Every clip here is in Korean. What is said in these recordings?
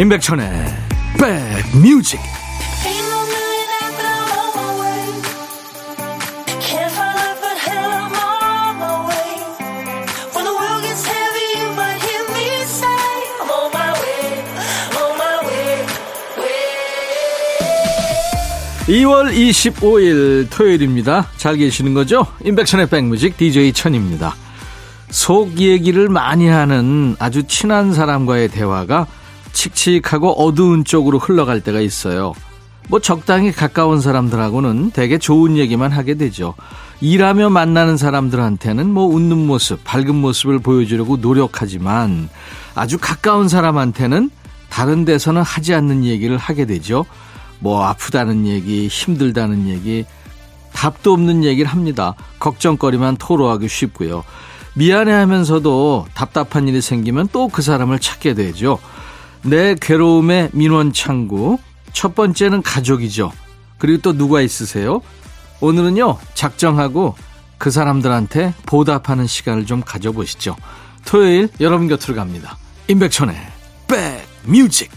임백천의 백뮤직. (2월 25일) 토요일입니다. 잘 계시는 거죠? 임백천의 백뮤직 DJ 천입니다. 속 얘기를 많이 하는 아주 친한 사람과의 대화가 칙칙하고 어두운 쪽으로 흘러갈 때가 있어요. 뭐 적당히 가까운 사람들하고는 되게 좋은 얘기만 하게 되죠. 일하며 만나는 사람들한테는 뭐 웃는 모습, 밝은 모습을 보여주려고 노력하지만 아주 가까운 사람한테는 다른 데서는 하지 않는 얘기를 하게 되죠. 뭐 아프다는 얘기, 힘들다는 얘기, 답도 없는 얘기를 합니다. 걱정거리만 토로하기 쉽고요. 미안해 하면서도 답답한 일이 생기면 또 그 사람을 찾게 되죠. 내 괴로움의 민원 창구. 첫 번째는 가족이죠. 그리고 또 누가 있으세요? 오늘은요, 작정하고 그 사람들한테 보답하는 시간을 좀 가져보시죠. 토요일 여러분 곁으로 갑니다. 임백천의 백 뮤직.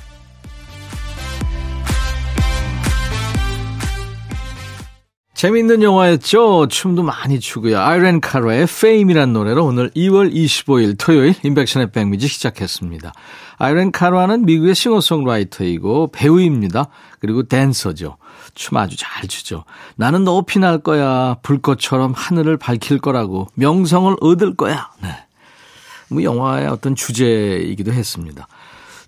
재밌는 영화였죠. 춤도 많이 추고요. 아이렌 카로의 Fame이란 노래로 오늘 2월 25일 토요일 인백션의 백뮤직 시작했습니다. 아이렌 카로는 미국의 싱어송라이터이고 배우입니다. 그리고 댄서죠. 춤 아주 잘 추죠. 나는 높이 날 거야. 불꽃처럼 하늘을 밝힐 거라고. 명성을 얻을 거야. 네. 뭐 영화의 어떤 주제이기도 했습니다.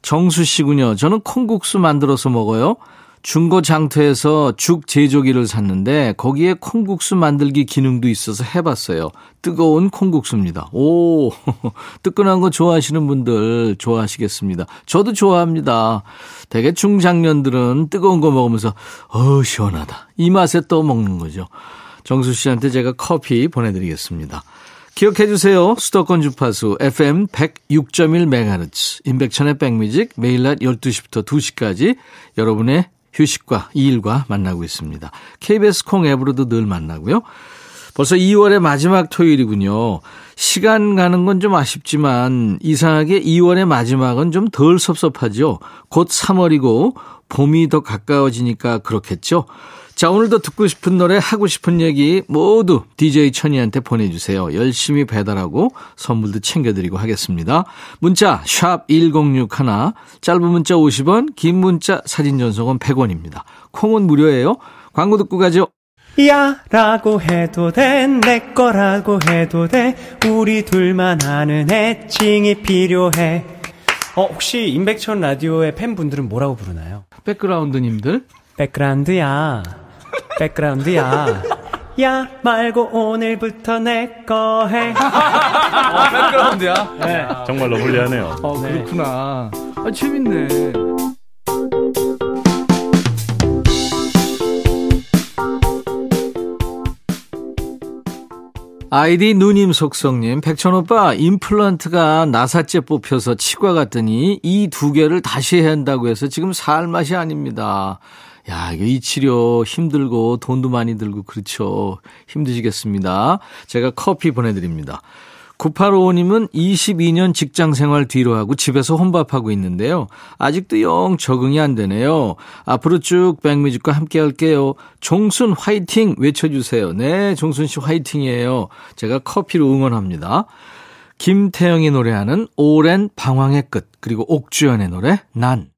정수 씨군요. 저는 콩국수 만들어서 먹어요. 중고 장터에서 죽 제조기를 샀는데 거기에 콩국수 만들기 기능도 있어서 해봤어요. 뜨거운 콩국수입니다. 오, 뜨끈한 거 좋아하시는 분들 좋아하시겠습니다. 저도 좋아합니다. 대개 중장년들은 뜨거운 거 먹으면서 어 시원하다. 이 맛에 또 먹는 거죠. 정수 씨한테 제가 커피 보내드리겠습니다. 기억해 주세요. 수도권 주파수 FM 106.1MHz 임백천의 백뮤직 매일 낮 12시부터 2시까지 여러분의 휴식과 이일과 만나고 있습니다. KBS 콩 앱으로도 늘 만나고요. 벌써 2월의 마지막 토요일이군요. 시간 가는 건 좀 아쉽지만 이상하게 2월의 마지막은 좀 덜 섭섭하죠. 곧 3월이고 봄이 더 가까워지니까 그렇겠죠. 자, 오늘도 듣고 싶은 노래, 하고 싶은 얘기 모두 DJ 천이한테 보내주세요. 열심히 배달하고 선물도 챙겨드리고 하겠습니다. 문자, 샵 1061, 짧은 문자 50원, 긴 문자 사진 전송은 100원입니다. 콩은 무료예요. 광고 듣고 가죠. 야 라고 해도 돼 내 거라고 해도 돼 우리 둘만 아는 애칭이 필요해 어 혹시 임백천 라디오의 팬분들은 뭐라고 부르나요? 백그라운드님들 백그라운드야 백그라운드야. 야 말고 오늘부터 내 거 해. 어, 백그라운드야. 네. 정말 러블리하네요. 어, 그렇구나. 아, 재밌네. 아이디 누님 속성님, 백천오빠, 임플란트가 나사째 뽑혀서 치과 갔더니 이 두 개를 다시 해야 한다고 해서 지금 살 맛이 아닙니다. 야, 이 치료 힘들고 돈도 많이 들고 그렇죠. 힘드시겠습니다. 제가 커피 보내드립니다. 9855님은 22년 직장 생활 뒤로 하고 집에서 혼밥하고 있는데요. 아직도 영 적응이 안 되네요. 앞으로 쭉 백뮤직과 함께 할게요. 종순 화이팅 외쳐주세요. 네, 종순 씨 화이팅이에요. 제가 커피로 응원합니다. 김태영이 노래하는 오랜 방황의 끝, 그리고 옥주연의 노래, 난.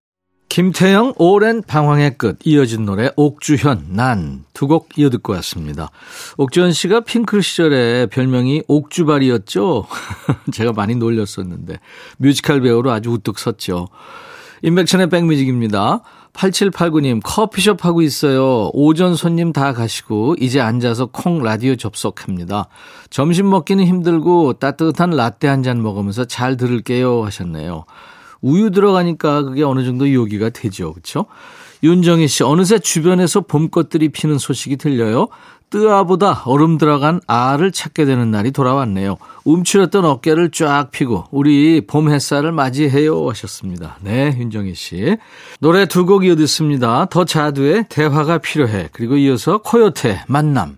김태영 오랜 방황의 끝 이어진 노래 옥주현 난 두 곡 이어 듣고 왔습니다. 옥주현 씨가 핑클 시절에 별명이 옥주발이었죠. 제가 많이 놀렸었는데 뮤지컬 배우로 아주 우뚝 섰죠. 인백천의 백뮤직입니다. 8789님 커피숍 하고 있어요. 오전 손님 다 가시고 이제 앉아서 콩 라디오 접속합니다. 점심 먹기는 힘들고 따뜻한 라떼 한 잔 먹으면서 잘 들을게요 하셨네요. 우유 들어가니까 그게 어느 정도 요기가 되죠. 그렇죠? 윤정희 씨, 어느새 주변에서 봄꽃들이 피는 소식이 들려요. 뜨아보다 얼음 들어간 알을 찾게 되는 날이 돌아왔네요. 움츠렸던 어깨를 쫙 펴고 우리 봄 햇살을 맞이해요 하셨습니다. 네, 윤정희 씨. 노래 두 곡 이어 듣습니다. 더 자두의 대화가 필요해. 그리고 이어서 코요태 만남.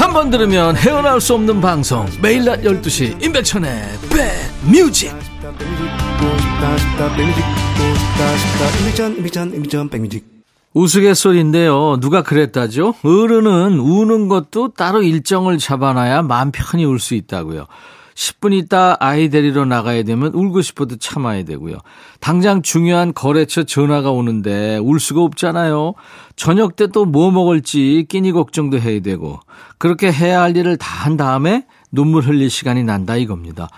한 번 들으면 헤어나올 수 없는 방송 매일 낮 12시 임백천의 백뮤직 우스갯소리인데요. 누가 그랬다죠? 어른은 우는 것도 따로 일정을 잡아놔야 마음 편히 울 수 있다고요. 10분 있다 아이 데리러 나가야 되면 울고 싶어도 참아야 되고요. 당장 중요한 거래처 전화가 오는데 울 수가 없잖아요. 저녁 때 또 뭐 먹을지 끼니 걱정도 해야 되고 그렇게 해야 할 일을 다 한 다음에 눈물 흘릴 시간이 난다 이겁니다.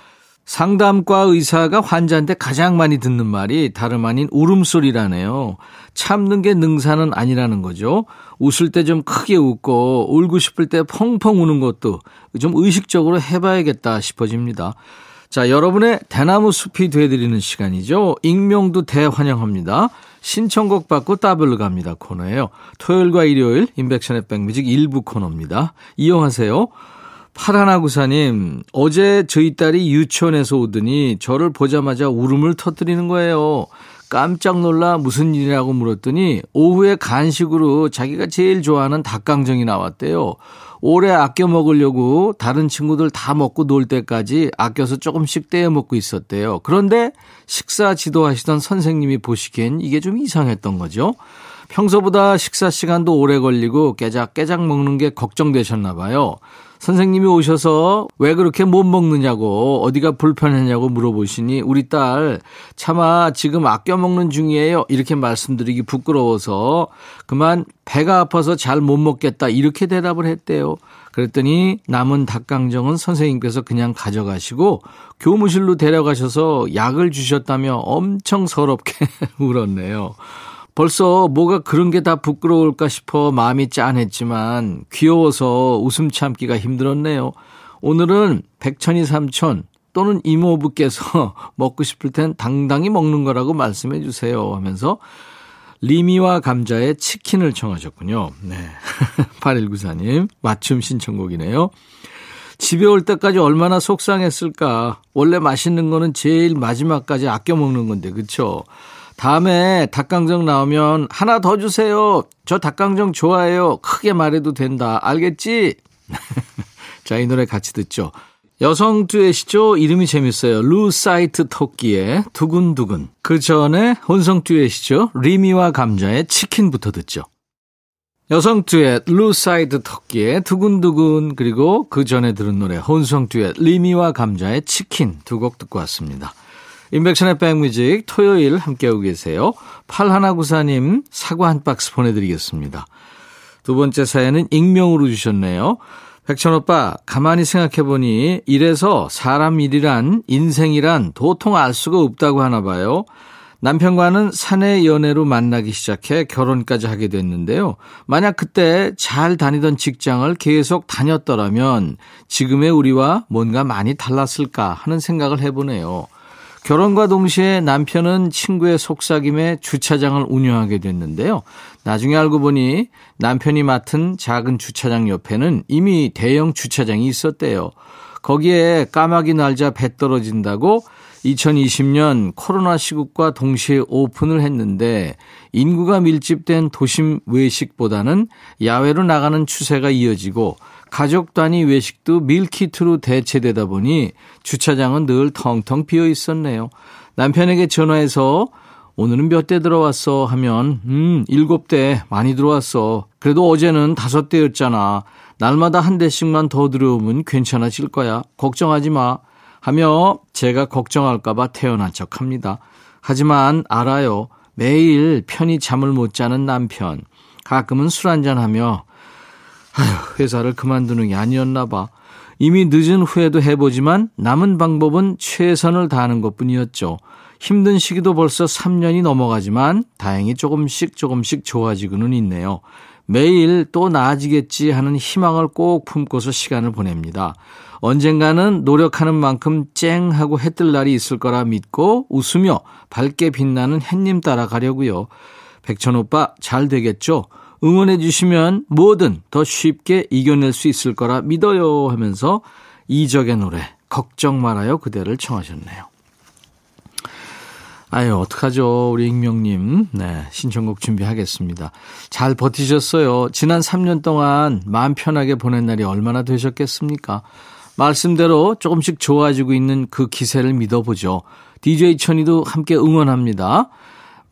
상담과 의사가 환자한테 가장 많이 듣는 말이 다름 아닌 울음소리라네요. 참는 게 능사는 아니라는 거죠. 웃을 때 좀 크게 웃고 울고 싶을 때 펑펑 우는 것도 좀 의식적으로 해봐야겠다 싶어집니다. 자, 여러분의 대나무 숲이 되드리는 시간이죠. 익명도 대환영합니다. 신청곡 받고 따블로 갑니다 코너예요. 토요일과 일요일 인백션의 백뮤직 일부 코너입니다. 이용하세요. 파라나구사님, 어제 저희 딸이 유치원에서 오더니 저를 보자마자 울음을 터뜨리는 거예요. 깜짝 놀라 무슨 일이라고 물었더니 오후에 간식으로 자기가 제일 좋아하는 닭강정이 나왔대요. 오래 아껴 먹으려고 다른 친구들 다 먹고 놀 때까지 아껴서 조금씩 떼어 먹고 있었대요. 그런데 식사 지도하시던 선생님이 보시기엔 이게 좀 이상했던 거죠. 평소보다 식사 시간도 오래 걸리고 깨작깨작 먹는 게 걱정되셨나 봐요. 선생님이 오셔서 왜 그렇게 못 먹느냐고 어디가 불편했냐고 물어보시니 우리 딸 차마 지금 아껴 먹는 중이에요. 이렇게 말씀드리기 부끄러워서 그만 배가 아파서 잘 못 먹겠다 이렇게 대답을 했대요. 그랬더니 남은 닭강정은 선생님께서 그냥 가져가시고 교무실로 데려가셔서 약을 주셨다며 엄청 서럽게 울었네요. 벌써 뭐가 그런 게 다 부끄러울까 싶어 마음이 짠했지만 귀여워서 웃음 참기가 힘들었네요. 오늘은 백천이 삼촌 또는 이모부께서 먹고 싶을 땐 당당히 먹는 거라고 말씀해 주세요 하면서 리미와 감자의 치킨을 청하셨군요. 네. 8194님, 맞춤 신청곡이네요. 집에 올 때까지 얼마나 속상했을까. 원래 맛있는 거는 제일 마지막까지 아껴 먹는 건데, 그쵸? 다음에 닭강정 나오면 하나 더 주세요. 저 닭강정 좋아해요. 크게 말해도 된다. 알겠지? 자, 이 노래 같이 듣죠. 여성 듀엣이죠. 이름이 재밌어요. 루사이트 토끼의 두근두근. 그 전에 혼성 듀엣이죠. 리미와 감자의 치킨부터 듣죠. 여성 듀엣 루사이트 토끼의 두근두근 그리고 그 전에 들은 노래 혼성 듀엣 리미와 감자의 치킨 두 곡 듣고 왔습니다. 임백천의 백뮤직 토요일 함께하고 계세요. 8194님 사과 한 박스 보내드리겠습니다. 두 번째 사연은 익명으로 주셨네요. 백천 오빠, 가만히 생각해보니 이래서 사람 일이란 인생이란 도통 알 수가 없다고 하나 봐요. 남편과는 사내 연애로 만나기 시작해 결혼까지 하게 됐는데요. 만약 그때 잘 다니던 직장을 계속 다녔더라면 지금의 우리와 뭔가 많이 달랐을까 하는 생각을 해보네요. 결혼과 동시에 남편은 친구의 속삭임에 주차장을 운영하게 됐는데요. 나중에 알고 보니 남편이 맡은 작은 주차장 옆에는 이미 대형 주차장이 있었대요. 거기에 까마귀 날자 배 떨어진다고 2020년 코로나 시국과 동시에 오픈을 했는데 인구가 밀집된 도심 외식보다는 야외로 나가는 추세가 이어지고 가족 단위 외식도 밀키트로 대체되다 보니 주차장은 늘 텅텅 비어 있었네요. 남편에게 전화해서 오늘은 몇 대 들어왔어 하면 음 일곱 대 많이 들어왔어. 그래도 어제는 다섯 대였잖아. 날마다 한 대씩만 더 들어오면 괜찮아질 거야. 걱정하지 마. 하며 제가 걱정할까봐 태어난 척 합니다. 하지만 알아요. 매일 편히 잠을 못 자는 남편. 가끔은 술 한잔하며 아휴, 회사를 그만두는 게 아니었나 봐. 이미 늦은 후에도 해보지만 남은 방법은 최선을 다하는 것 뿐이었죠. 힘든 시기도 벌써 3년이 넘어가지만 다행히 조금씩 조금씩 좋아지고는 있네요. 매일 또 나아지겠지 하는 희망을 꼭 품고서 시간을 보냅니다. 언젠가는 노력하는 만큼 쨍 하고 해 뜰 날이 있을 거라 믿고 웃으며 밝게 빛나는 햇님 따라 가려고요. 백천 오빠 잘 되겠죠? 응원해 주시면 뭐든 더 쉽게 이겨낼 수 있을 거라 믿어요 하면서 이적의 노래 걱정 말아요 그대를 청하셨네요. 아유, 어떡하죠. 우리 익명님. 네, 신청곡 준비하겠습니다. 잘 버티셨어요. 지난 3년 동안 마음 편하게 보낸 날이 얼마나 되셨겠습니까? 말씀대로 조금씩 좋아지고 있는 그 기세를 믿어보죠. DJ 천이도 함께 응원합니다.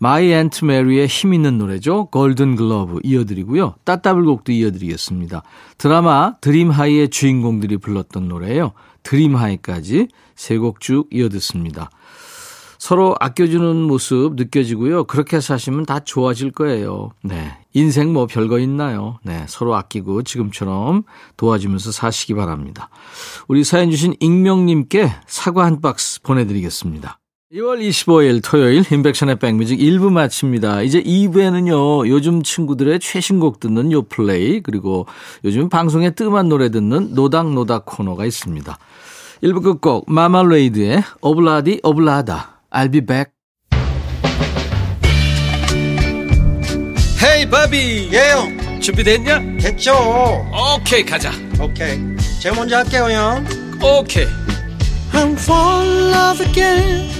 마이 앤트 메리의 힘 있는 노래죠. 골든 글러브 이어드리고요. 따따블곡도 이어드리겠습니다. 드라마 드림하이의 주인공들이 불렀던 노래예요. 드림하이까지 세 곡 쭉 이어듣습니다. 서로 아껴주는 모습 느껴지고요. 그렇게 사시면 다 좋아질 거예요. 네. 인생 뭐 별거 있나요? 네. 서로 아끼고 지금처럼 도와주면서 사시기 바랍니다. 우리 사연 주신 익명님께 사과 한 박스 보내드리겠습니다. 2월 25일 토요일 인백션의 백뮤직 1부 마칩니다. 이제 2부에는요. 요즘 친구들의 최신곡 듣는 요 플레이 그리고 요즘 방송에 뜸한 노래 듣는 노닥노닥 코너가 있습니다. 1부 끝곡 마말레이드의 오블라디 오블라다 I'll be back. 헤이 바비 예영 준비됐냐? 됐죠 오케이 가자 오케이 제가 먼저 할게요 형 오케이 I'm fall in love again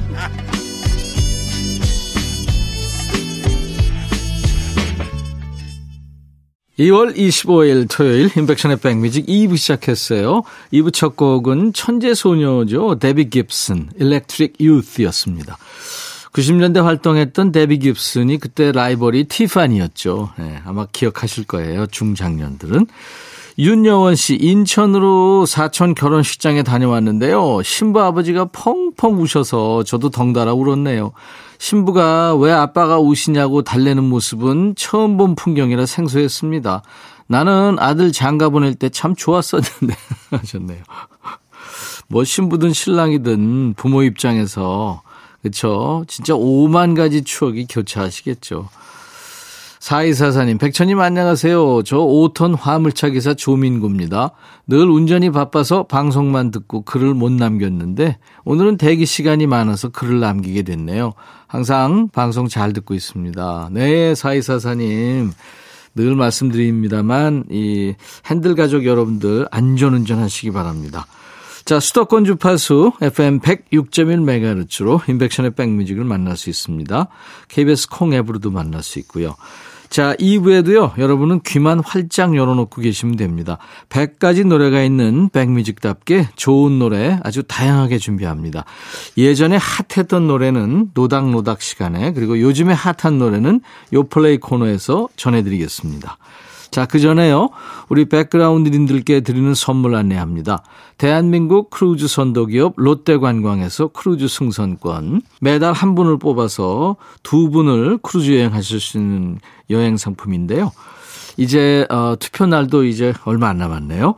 2월 25일 토요일 인백션의 백뮤직 2부 시작했어요. 2부 첫 곡은 천재소녀죠. 데비 깁슨, Electric Youth였습니다. 90년대 활동했던 데비 깁슨이 그때 라이벌이 티파니였죠. 네, 아마 기억하실 거예요. 중장년들은. 윤여원 씨, 인천으로 사촌 결혼식장에 다녀왔는데요. 신부 아버지가 펑펑 우셔서 저도 덩달아 울었네요. 신부가 왜 아빠가 우시냐고 달래는 모습은 처음 본 풍경이라 생소했습니다. 나는 아들 장가 보낼 때 참 좋았었는데 하셨네요. 뭐 신부든 신랑이든 부모 입장에서 그렇죠. 진짜 오만 가지 추억이 교차하시겠죠. 4244님, 백천님 안녕하세요. 저 5톤 화물차 기사 조민구입니다. 늘 운전이 바빠서 방송만 듣고 글을 못 남겼는데 오늘은 대기 시간이 많아서 글을 남기게 됐네요. 항상 방송 잘 듣고 있습니다. 네, 4244님. 늘 말씀드립니다만 이 핸들 가족 여러분들 안전운전 하시기 바랍니다. 자, 수도권 주파수 FM 106.1MHz로 인백션의 백뮤직을 만날 수 있습니다. KBS 콩 앱으로도 만날 수 있고요. 자, 2부에도요, 여러분은 귀만 활짝 열어놓고 계시면 됩니다. 100가지 노래가 있는 백뮤직답게 좋은 노래 아주 다양하게 준비합니다. 예전에 핫했던 노래는 노닥노닥 시간에, 그리고 요즘에 핫한 노래는 요플레이 코너에서 전해드리겠습니다. 자, 그 전에요. 우리 백그라운드님들께 드리는 선물 안내합니다. 대한민국 크루즈 선도기업 롯데관광에서 크루즈 승선권. 매달 한 분을 뽑아서 두 분을 크루즈 여행하실 수 있는 여행 상품인데요. 이제 어, 투표 날도 이제 얼마 안 남았네요.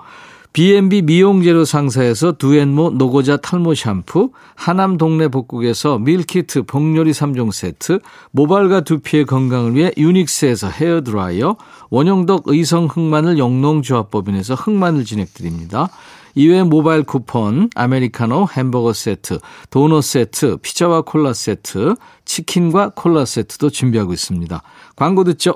B&B 미용재료 상사에서 두앤모 노고자 탈모 샴푸, 하남 동네 복국에서 밀키트 복요리 3종 세트, 모발과 두피의 건강을 위해 유닉스에서 헤어드라이어, 원형덕 의성 흑마늘 영농조합법인에서 흑마늘 진액 드립니다. 이외에 모바일 쿠폰, 아메리카노 햄버거 세트, 도넛 세트, 피자와 콜라 세트, 치킨과 콜라 세트도 준비하고 있습니다. 광고 듣죠?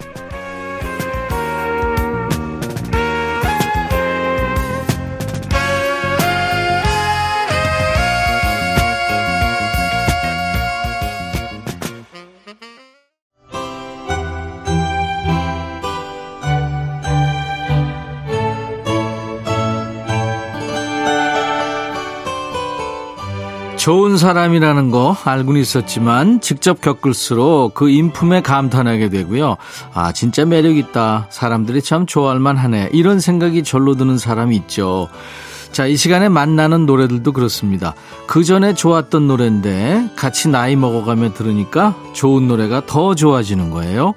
좋은 사람이라는 거 알고는 있었지만 직접 겪을수록 그 인품에 감탄하게 되고요. 아, 진짜 매력있다. 사람들이 참 좋아할 만 하네. 이런 생각이 절로 드는 사람이 있죠. 자, 이 시간에 만나는 노래들도 그렇습니다. 그 전에 좋았던 노래인데 같이 나이 먹어가며 들으니까 좋은 노래가 더 좋아지는 거예요.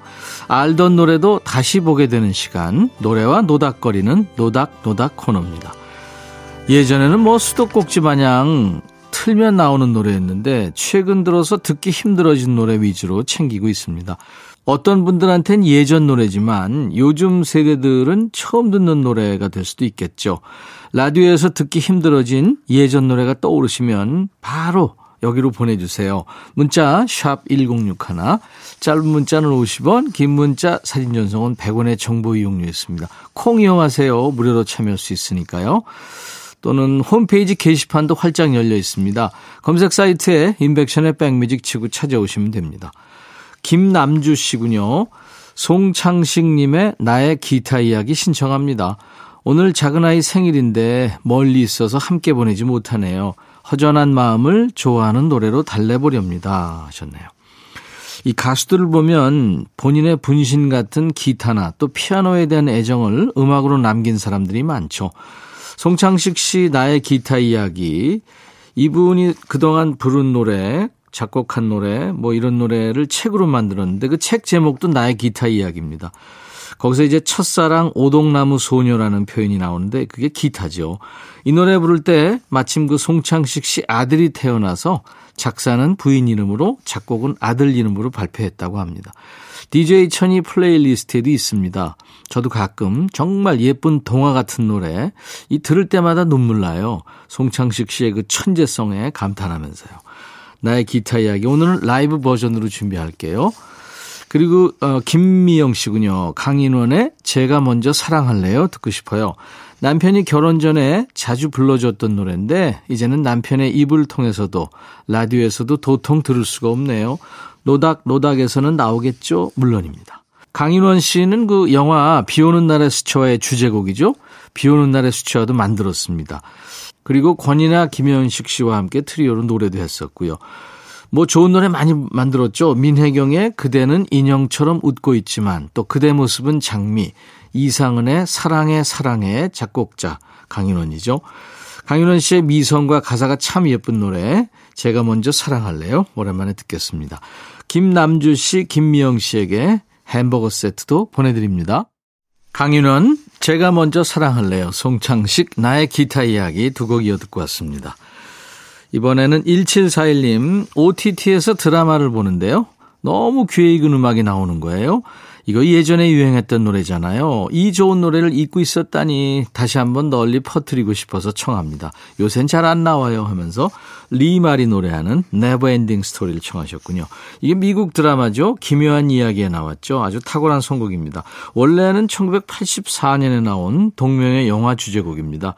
알던 노래도 다시 보게 되는 시간. 노래와 노닥거리는 노닥노닥 코너입니다. 예전에는 뭐 수도꼭지 마냥 틀면 나오는 노래였는데 최근 들어서 듣기 힘들어진 노래 위주로 챙기고 있습니다. 어떤 분들한텐 예전 노래지만 요즘 세대들은 처음 듣는 노래가 될 수도 있겠죠. 라디오에서 듣기 힘들어진 예전 노래가 떠오르시면 바로 여기로 보내주세요. 문자 1061, 짧은 문자는 50원, 긴 문자 사진 전송은 100원의 정보 이용료였습니다. 콩 이용하세요. 무료로 참여할 수 있으니까요. 또는 홈페이지 게시판도 활짝 열려 있습니다. 검색 사이트에 인백션의 백뮤직 치고 찾아오시면 됩니다. 김남주 씨군요. 송창식님의 나의 기타 이야기 신청합니다. 오늘 작은아이 생일인데 멀리 있어서 함께 보내지 못하네요. 허전한 마음을 좋아하는 노래로 달래보렵니다. 하셨네요. 이 가수들을 보면 본인의 분신 같은 기타나 또 피아노에 대한 애정을 음악으로 남긴 사람들이 많죠. 송창식 씨 나의 기타 이야기 이분이 그동안 부른 노래 작곡한 노래 뭐 이런 노래를 책으로 만들었는데 그 책 제목도 나의 기타 이야기입니다. 거기서 이제 첫사랑 오동나무 소녀라는 표현이 나오는데 그게 기타죠. 이 노래 부를 때 마침 그 송창식 씨 아들이 태어나서 작사는 부인 이름으로 작곡은 아들 이름으로 발표했다고 합니다. DJ 천이 playlist에도 있습니다. 저도 가끔 정말 예쁜 동화 같은 노래 이 들을 때마다 눈물 나요. 송창식 씨의 그 천재성에 감탄하면서요. 나의 기타 이야기 오늘은 라이브 버전으로 준비할게요. 그리고 어, 김미영 씨군요. 강인원의 제가 먼저 사랑할래요 듣고 싶어요. 남편이 결혼 전에 자주 불러줬던 노래인데 이제는 남편의 입을 통해서도 라디오에서도 도통 들을 수가 없네요. 노닥 노닥에서는 나오겠죠? 물론입니다. 강인원 씨는 그 영화 비 오는 날의 수채화의 주제곡이죠. 비 오는 날의 수채화도 만들었습니다. 그리고 권이나 김현식 씨와 함께 트리오로 노래도 했었고요. 뭐 좋은 노래 많이 만들었죠. 민혜경의 그대는 인형처럼 웃고 있지만 또 그대 모습은 장미, 이상은의 사랑해 사랑해 작곡자 강인원이죠. 강인원 씨의 미성과 가사가 참 예쁜 노래 제가 먼저 사랑할래요. 오랜만에 듣겠습니다. 김남주 씨, 김미영 씨에게 햄버거 세트도 보내드립니다. 강인원, 제가 먼저 사랑할래요. 송창식, 나의 기타 이야기 두 곡 이어 듣고 왔습니다. 이번에는 1741님, OTT에서 드라마를 보는데요. 너무 귀에 익은 음악이 나오는 거예요. 이거 예전에 유행했던 노래잖아요. 이 좋은 노래를 잊고 있었다니 다시 한번 널리 퍼뜨리고 싶어서 청합니다. 요샌 잘 안 나와요 하면서 리말이 노래하는 Ending Story를 청하셨군요. 이게 미국 드라마죠. 기묘한 이야기에 나왔죠. 아주 탁월한 선곡입니다. 원래는 1984년에 나온 동명의 영화 주제곡입니다.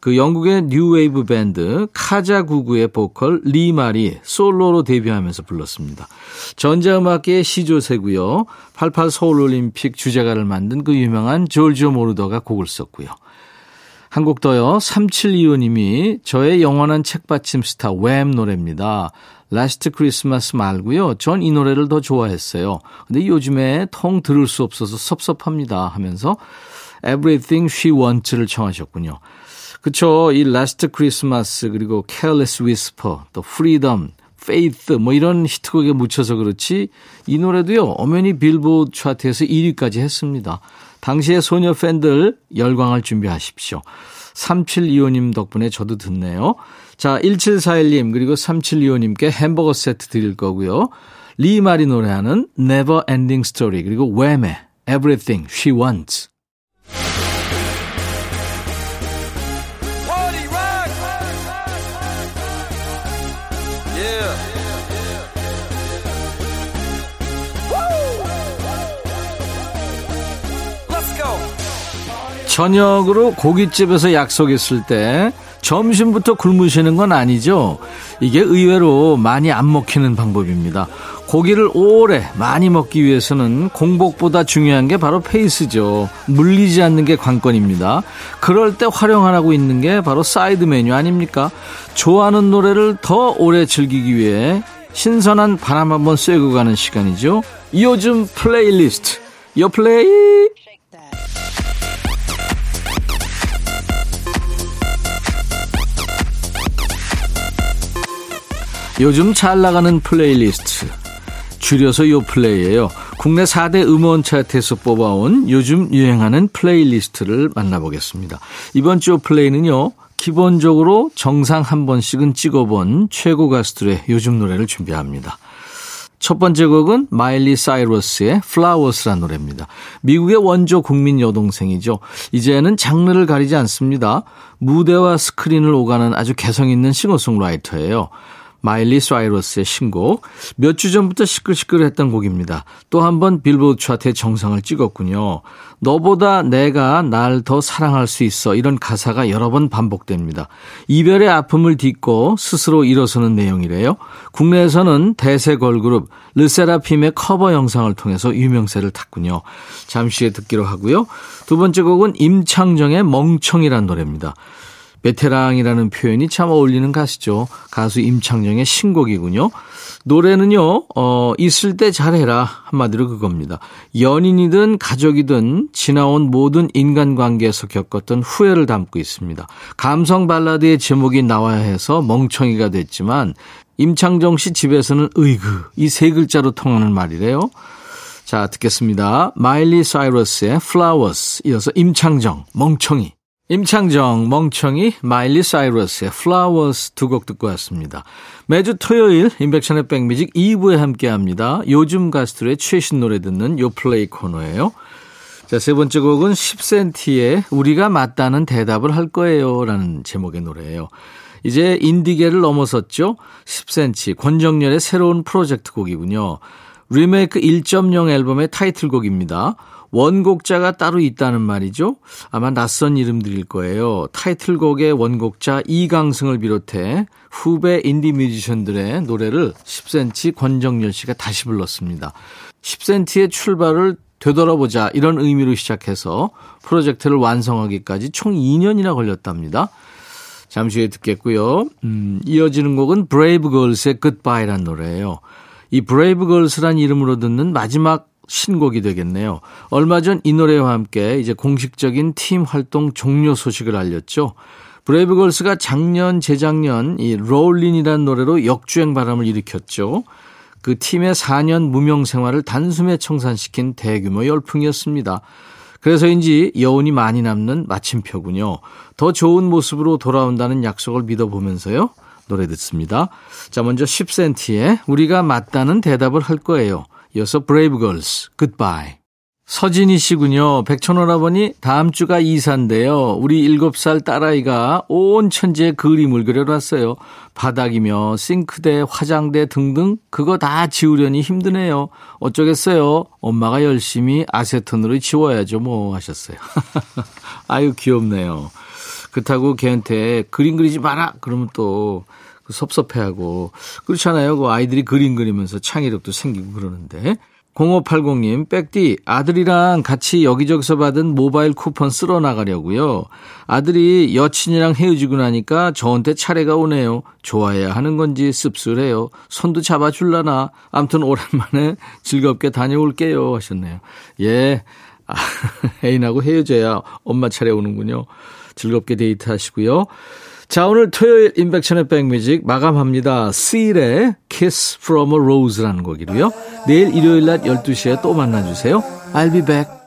그 영국의 뉴웨이브 밴드 카자구구의 보컬 리말이 솔로로 데뷔하면서 불렀습니다. 전자음악계의 시조세고요. 88 서울올림픽 주제가를 만든 그 유명한 조르지오 모로더가 곡을 썼고요. 한 곡 더요. 3725님이 저의 영원한 책받침 스타 왬 노래입니다. Last Christmas 말고요. 전 이 노래를 더 좋아했어요. 근데 요즘에 통 들을 수 없어서 섭섭합니다 하면서 Everything She Wants를 청하셨군요. 그쵸. 이 Last Christmas 그리고 Careless Whisper 또 Freedom Faith 뭐 이런 히트곡에 묻혀서 그렇지 이 노래도요 엄연히 빌보드 차트에서 1위까지 했습니다. 당시의 소녀 팬들 열광할 준비하십시오. 3725님 덕분에 저도 듣네요. 자 1741님 그리고 3725님께 햄버거 세트 드릴 거고요. 리마리 노래하는 Never Ending Story 그리고 웸의 Everything She Wants 저녁으로 고깃집에서 약속했을 때 점심부터 굶으시는 건 아니죠? 이게 의외로 많이 안 먹히는 방법입니다. 고기를 오래 많이 먹기 위해서는 공복보다 중요한 게 바로 페이스죠. 물리지 않는 게 관건입니다. 그럴 때 활용하라고 있는 게 바로 사이드 메뉴 아닙니까? 좋아하는 노래를 더 오래 즐기기 위해 신선한 바람 한번 쐬고 가는 시간이죠. 요즘 플레이리스트. 요 플레이. 요즘 잘 나가는 플레이리스트. 줄여서 요 플레이예요. 국내 4대 음원 차트에서 뽑아온 요즘 유행하는 플레이리스트를 만나보겠습니다. 이번 주 플레이는요. 기본적으로 정상 한 번씩은 찍어본 최고 가수들의 요즘 노래를 준비합니다. 첫 번째 곡은 마일리 사이러스의 Flowers란 노래입니다. 미국의 원조 국민 여동생이죠. 이제는 장르를 가리지 않습니다. 무대와 스크린을 오가는 아주 개성 있는 싱어송라이터예요. 마일리 사이러스의 신곡 몇 주 전부터 시끌시끌했던 곡입니다. 또 한 번 빌보드 차트의 정상을 찍었군요. 너보다 내가 날 더 사랑할 수 있어 이런 가사가 여러 번 반복됩니다. 이별의 아픔을 딛고 스스로 일어서는 내용이래요. 국내에서는 대세 걸그룹 르세라핌의 커버 영상을 통해서 유명세를 탔군요. 잠시 후에 듣기로 하고요. 두 번째 곡은 임창정의 멍청이란 노래입니다. 베테랑이라는 표현이 참 어울리는 가수죠. 가수 임창정의 신곡이군요. 노래는요, 어, 있을 때 잘해라. 한마디로 그겁니다. 연인이든 가족이든 지나온 모든 인간관계에서 겪었던 후회를 담고 있습니다. 감성 발라드의 제목이 나와야 해서 멍청이가 됐지만, 임창정 씨 집에서는 의그, 이 세 글자로 통하는 말이래요. 자, 듣겠습니다. 마일리 사이러스의 Flowers, 이어서 임창정, 멍청이. 임창정, 멍청이, 마일리 사이러스의 Flowers 두 곡 듣고 왔습니다. 매주 토요일 인백션의 백뮤직 2부에 함께합니다. 요즘 가수들의 최신 노래 듣는 요플레이 코너예요. 자, 세 번째 곡은 10cm의 우리가 맞다는 대답을 할 거예요 라는 제목의 노래예요. 이제 인디계를 넘어섰죠. 10cm 권정열의 새로운 프로젝트 곡이군요. 리메이크 1.0 앨범의 타이틀곡입니다. 원곡자가 따로 있다는 말이죠. 아마 낯선 이름들일 거예요. 타이틀곡의 원곡자 이강승을 비롯해 후배 인디 뮤지션들의 노래를 10cm 권정열 씨가 다시 불렀습니다. 10cm의 출발을 되돌아보자 이런 의미로 시작해서 프로젝트를 완성하기까지 총 2년이나 걸렸답니다. 잠시 후에 듣겠고요. 음, 이어지는 곡은 브레이브 걸스의 Goodbye란 노래예요. 이 브레이브 걸스란 이름으로 듣는 마지막 신곡이 되겠네요. 얼마 전 이 노래와 함께 이제 공식적인 팀 활동 종료 소식을 알렸죠. 브레이브걸스가 작년, 재작년 이 Rollin'이라는 노래로 역주행 바람을 일으켰죠. 그 팀의 4년 무명 생활을 단숨에 청산시킨 대규모 열풍이었습니다. 그래서인지 여운이 많이 남는 마침표군요. 더 좋은 모습으로 돌아온다는 약속을 믿어보면서요. 노래 듣습니다. 자, 먼저 10cm의 우리가 맞다는 대답을 할 거예요. 이어서 브레이브걸스 Goodbye 서진희 씨군요. 백천오라버니 다음 주가 이사인데요. 우리 7살 딸아이가 온 천지에 그림을 그려놨어요. 바닥이며 싱크대, 화장대 등등 그거 다 지우려니 힘드네요. 어쩌겠어요. 엄마가 열심히 아세톤으로 지워야죠 뭐 하셨어요. 아유 귀엽네요. 그렇다고 걔한테 그림 그리지 마라 그러면 또그 섭섭해하고 그렇잖아요. 그 아이들이 그림 그리면서 창의력도 생기고 그러는데 0580님, 백디, 아들이랑 같이 여기저기서 받은 모바일 쿠폰 쓸어 나가려고요. 아들이 여친이랑 헤어지고 나니까 저한테 차례가 오네요. 좋아해야 하는 건지 씁쓸해요. 손도 잡아줄라나. 암튼 오랜만에 즐겁게 다녀올게요. 하셨네요. 예. 아, 애인하고 헤어져야 엄마 차례 오는군요. 즐겁게 데이트 하시고요. 자, 오늘 토요일 인백션의 백뮤직 마감합니다. 스일의 Kiss from a Rose라는 곡이고요. 내일 일요일 낮 12시에 또 만나주세요. I'll be back.